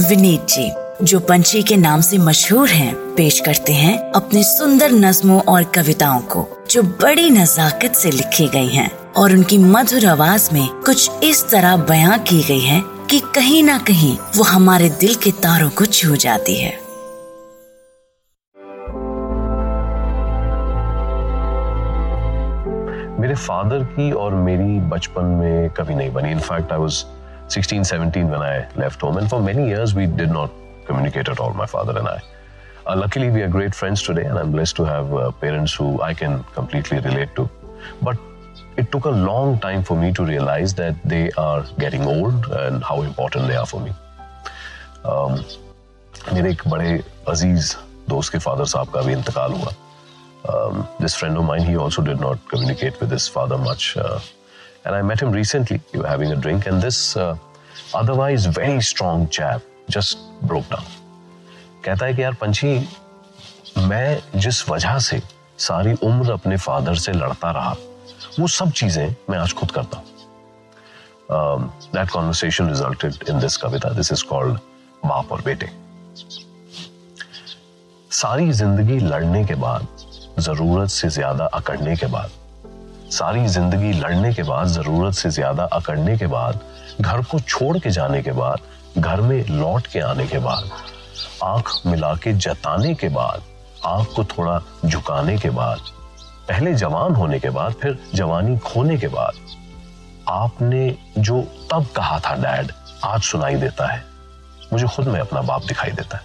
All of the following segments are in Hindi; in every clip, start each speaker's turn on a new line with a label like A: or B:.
A: विनीत जी जो पंछी के नाम से मशहूर हैं, पेश करते हैं अपने सुंदर नज्मों और कविताओं को जो बड़ी नजाकत से लिखी गई हैं और उनकी मधुर आवाज़ में कुछ इस तरह बयां की गई है कि कहीं ना कहीं वो हमारे दिल के तारों को छू जाती है।
B: मेरे फादर की और मेरी बचपन में कभी नहीं बनी। In fact I was 16 17 when I left home and for many years we did not communicate at all my father and I uh, luckily we are great friends today and I'm blessed to have uh, parents who I can completely relate to but it took a long time for me to realize that they are getting old and how important they are for me um, मेरे एक बड़े अजीज दोस्त के फादर साहब का भी इंतकाल हुआ um, this friend of mine, he also did not communicate with his father much. Uh, and I met him recently. We were having a drink, and this uh, otherwise very strong chap just broke down. कहता है कि यार पंछी मैं जिस वजह से सारी उम्र अपने फादर से लड़ता रहा वो सब चीज़ें मैं आज खुद करता हूँ that conversation resulted in this Kavita this is called बाप और बेटे सारी ज़िंदगी लड़ने के बाद ज़रूरत से ज़्यादा अकड़ने के बाद सारी ज़िंदगी लड़ने के बाद, ज़रूरत से ज़्यादा अकड़ने के बाद, घर को छोड़ के जाने के बाद, घर में लौट के आने के बाद, आँख मिला के जताने के बाद, आँख को थोड़ा झुकाने के बाद, पहले जवान होने के बाद, फिर जवानी खोने के बाद। आपने जो तब कहा था, डैड, आज सुनाई देता है। मुझे खुद में अपना बाप दिखाई देता है।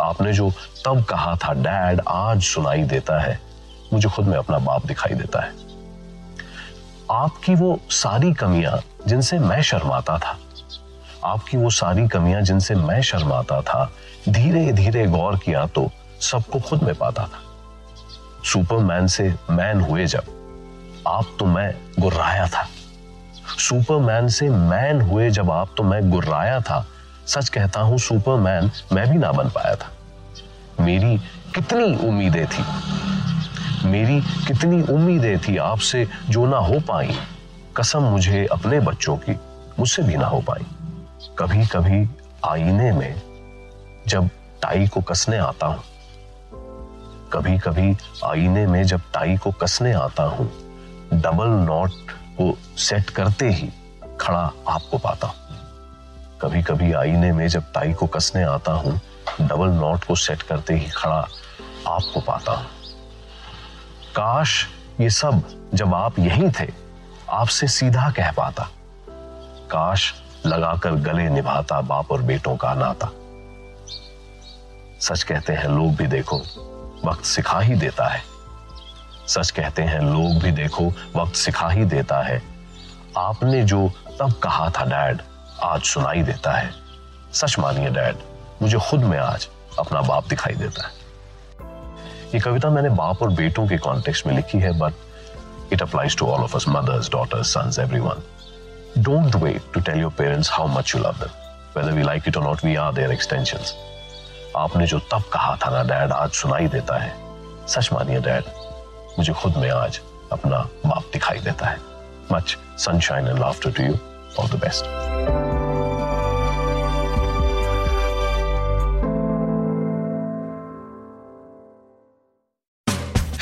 B: आपने जो तब कहा था, डैड, आज सुनाई देता है। मुझे खुद में अपना बाप दिखाई देता है। आपकी वो सारी कमियाँ जिनसे मैं शर्माता था, आपकी वो सारी कमियाँ जिनसे मैं शर्माता था धीरे धीरे गौर किया तो सबको खुद में पाता था। सुपरमैन से मैन हुए जब, आप तो मैं गुर्राया था। सुपरमैन से मैन हुए जब आप तो मैं गुर्राया था। सच कहता हूँ, सुपरमैन मैं भी ना बन पाया था। मेरी कितनी उम्मीदें थी। मेरी कितनी उम्मीदें थी आपसे जो ना हो पाई। कसम मुझे अपने बच्चों की, मुझसे भी ना हो पाई। कभी कभी आईने में जब टाई को कसने आता हूँ कभी कभी आईने में जब टाई को कसने आता हूँ, डबल नॉट को सेट करते ही खड़ा आपको पाता हूँ। कभी कभी आईने में जब टाई को कसने आता हूँ, डबल नॉट को सेट करते ही खड़ा आपको पाता हूँ। काश ये सब जब आप यही थे, आपसे सीधा कह पाता। काश लगाकर गले निभाता बाप और बेटों का नाता। सच कहते हैं, लोग भी देखो, वक्त सिखा ही देता है। सच कहते हैं, लोग भी देखो, वक्त सिखा ही देता है। आपने जो तब कहा था, डैड, आज सुनाई देता है। सच मानिए, डैड, मुझे खुद में आज अपना बाप दिखाई देता है। ये कविता मैंने बाप और बेटों के कॉन्टेक्स्ट में लिखी है but it applies to all of us mothers daughters sons everyone don't wait to tell your parents how much you love them whether we like it or not, we are their extensions. आपने जो तब कहा था ना डैड आज सुनाई देता है। सच मानिए डैड मुझे खुद में आज अपना बाप दिखाई देता है। Much sunshine and laughter to you all the best